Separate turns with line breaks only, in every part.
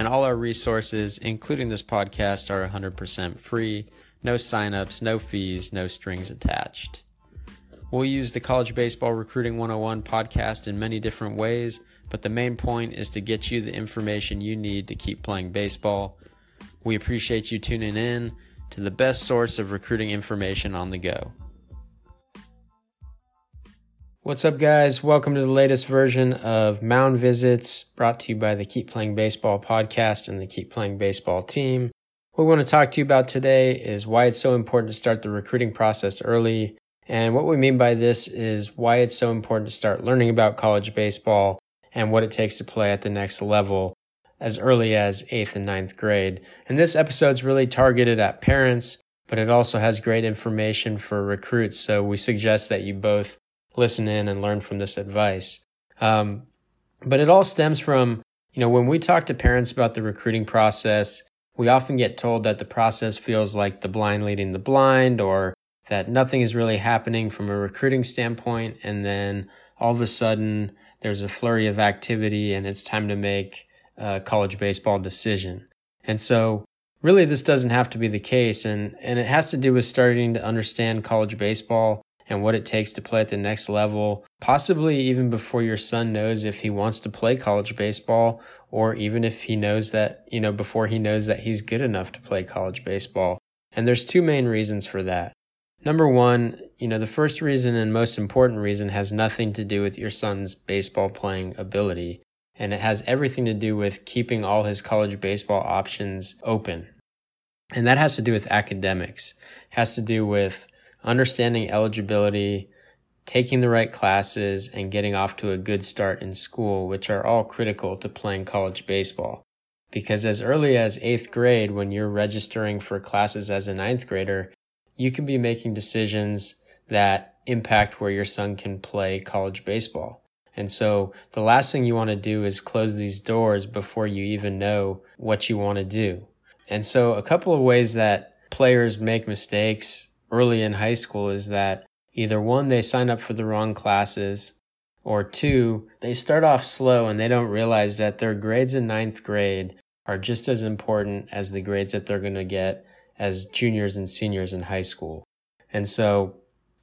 and all our resources, including this podcast, are 100% free. No signups, no fees, no strings attached. We'll use the College Baseball Recruiting 101 podcast in many different ways, but the main point is to get you the information you need to keep playing baseball. We appreciate you tuning in to the best source of recruiting information on the go. What's up, guys? Welcome to the latest version of Mound Visits brought to you by the Keep Playing Baseball podcast and the Keep Playing Baseball team. What we want to talk to you about today is why it's so important to start the recruiting process early and what we mean by this is why it's so important to start learning about college baseball and what it takes to play at the next level as early as 8th and ninth grade. And this episode is really targeted at parents, but it also has great information for recruits. So we suggest that you both listen in and learn from this advice. Um, but it all stems from, you know, when we talk to parents about the recruiting process, we often get told that the process feels like the blind leading the blind or that nothing is really happening from a recruiting standpoint, and then all of a sudden there's a flurry of activity and it's time to make a college baseball decision. And so, really, this doesn't have to be the case, and, and it has to do with starting to understand college baseball and what it takes to play at the next level, possibly even before your son knows if he wants to play college baseball, or even if he knows that, you know, before he knows that he's good enough to play college baseball. And there's two main reasons for that. Number one, you know, the first reason and most important reason has nothing to do with your son's baseball playing ability, and it has everything to do with keeping all his college baseball options open. And that has to do with academics, it has to do with understanding eligibility, taking the right classes, and getting off to a good start in school, which are all critical to playing college baseball. Because as early as eighth grade, when you're registering for classes as a ninth grader, you can be making decisions that impact where your son can play college baseball. And so the last thing you want to do is close these doors before you even know what you want to do. And so a couple of ways that players make mistakes early in high school is that either one, they sign up for the wrong classes, or two, they start off slow and they don't realize that their grades in ninth grade are just as important as the grades that they're going to get as juniors and seniors in high school. And so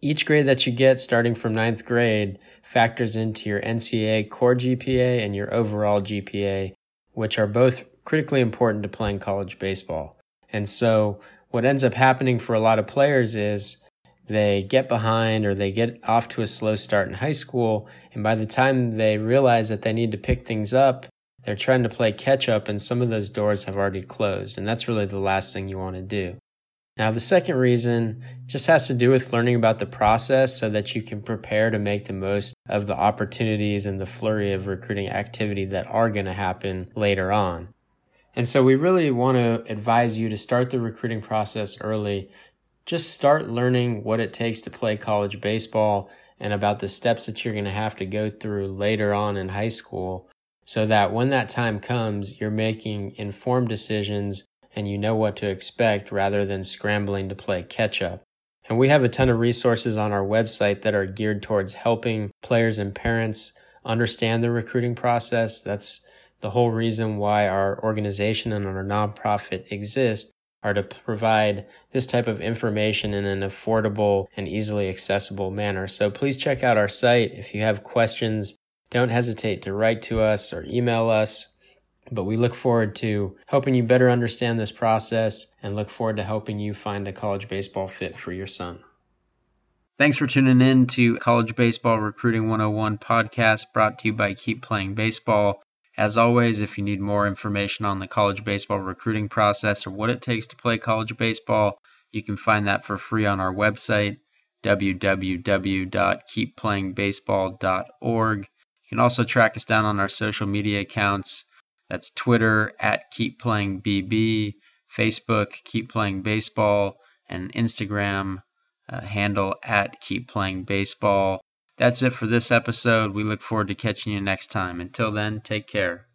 each grade that you get starting from ninth grade factors into your NCAA core GPA and your overall GPA, which are both critically important to playing college baseball. And so what ends up happening for a lot of players is they get behind or they get off to a slow start in high school. And by the time they realize that they need to pick things up, they're trying to play catch up, and some of those doors have already closed, and that's really the last thing you want to do. Now, the second reason just has to do with learning about the process so that you can prepare to make the most of the opportunities and the flurry of recruiting activity that are going to happen later on. And so, we really want to advise you to start the recruiting process early. Just start learning what it takes to play college baseball and about the steps that you're going to have to go through later on in high school so that when that time comes, you're making informed decisions and you know what to expect rather than scrambling to play catch up. And we have a ton of resources on our website that are geared towards helping players and parents understand the recruiting process. That's the whole reason why our organization and our nonprofit exist are to provide this type of information in an affordable and easily accessible manner. So please check out our site if you have questions don't hesitate to write to us or email us. But we look forward to helping you better understand this process and look forward to helping you find a college baseball fit for your son. Thanks for tuning in to College Baseball Recruiting 101 podcast brought to you by Keep Playing Baseball. As always, if you need more information on the college baseball recruiting process or what it takes to play college baseball, you can find that for free on our website, www.keepplayingbaseball.org. You can also track us down on our social media accounts. That's Twitter at Keep Playing BB, Facebook, Keep Playing Baseball, and Instagram uh, handle at Keep Playing Baseball. That's it for this episode. We look forward to catching you next time. Until then, take care.